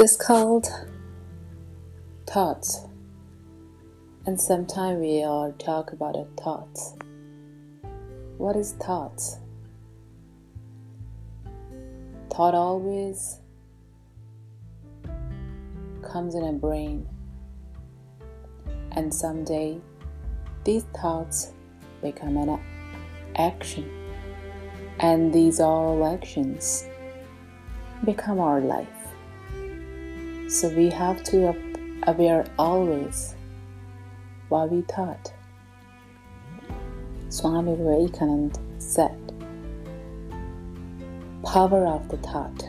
This called thoughts, and sometimes we all talk about the thoughts. What is thoughts? Thought always comes in a brain, and someday these thoughts become an action, and these all actions become our life. So we have to aware always what we thought. Swami Vivekananda said, Power of the thought.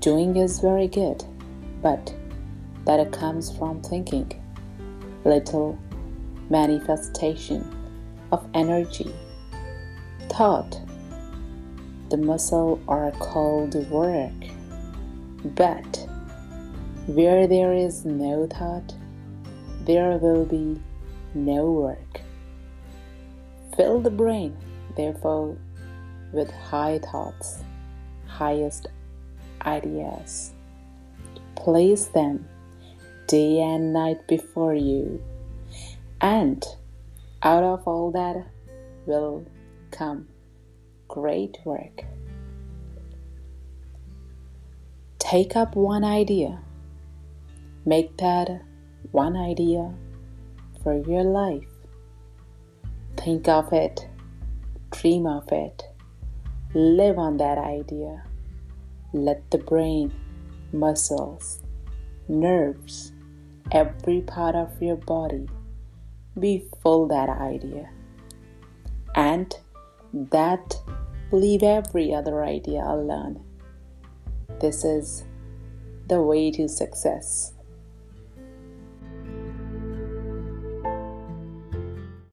Doing is very good, but that comes from thinking. Little manifestation of energy. Thought. The muscle are called work. But where there is no thought, there will be no work. Fill the brain, therefore, with high thoughts, highest ideas. Place them day and night before you, and out of all that will come great work. Take up one idea, make that one idea for your life. Think of it, dream of it, live on that idea. Let the brain, muscles, nerves, every part of your body be full that idea. And that leave every other idea alone this is the way to success.